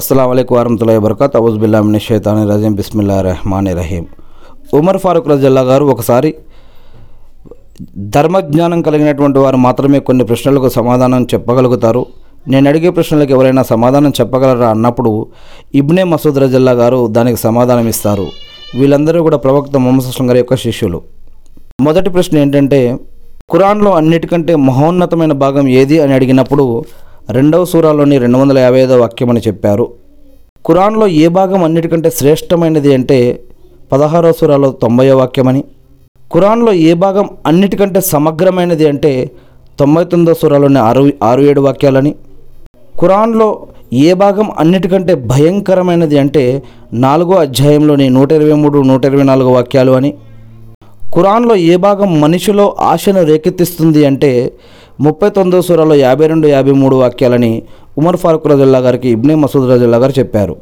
అస్సలం అయికు వరహతుల్లా అవుద్ బిల్లామిని షైతాని రజీం బిస్మిల్లా రెహమాన్ రహీం ఉమర్ ఫారూక్ రజల్లా గారు ఒకసారి ధర్మజ్ఞానం కలిగినటువంటి వారు మాత్రమే కొన్ని ప్రశ్నలకు సమాధానం చెప్పగలుగుతారు. నేను అడిగే ప్రశ్నలకు ఎవరైనా సమాధానం చెప్పగలరా అన్నప్పుడు ఇబ్నే మసూద్ రజల్లా గారు దానికి సమాధానం ఇస్తారు. వీళ్ళందరూ కూడా ప్రవక్త మొహమ్మద్ అస్లం గారి యొక్క శిష్యులు. మొదటి ప్రశ్న ఏంటంటే ఖురాన్లో అన్నిటికంటే మహోన్నతమైన భాగం ఏది అని అడిగినప్పుడు రెండవ సూరాలోని రెండు వందల యాభై ఐదో వాక్యం అని చెప్పారు. ఖురాన్లో ఏ భాగం అన్నిటికంటే శ్రేష్టమైనది అంటే పదహారో సూరాలో తొంభైవ వాక్యమని ఖురాన్లో ఏ భాగం అన్నిటికంటే సమగ్రమైనది అంటే తొంభై తొమ్మిదో సూరాలోని ఆరు ఆరు ఏడు వాక్యాలని ఖురాన్లో ఏ భాగం అన్నిటికంటే భయంకరమైనది అంటే నాలుగో అధ్యాయంలోని నూట ఇరవై మూడు నూట ఇరవై నాలుగు వాక్యాలు అని ఖురాన్లో ఏ భాగం మనిషిలో ఆశను రేకెత్తిస్తుంది అంటే ముప్పై తొమ్మిదో సూరాలో యాభై రెండు యాభై మూడు వాక్యాలని ఉమర్ ఫారూక్ రజల్లా గారికి ఇబ్నే మసూద్ రజల్లా గారు చెప్పారు.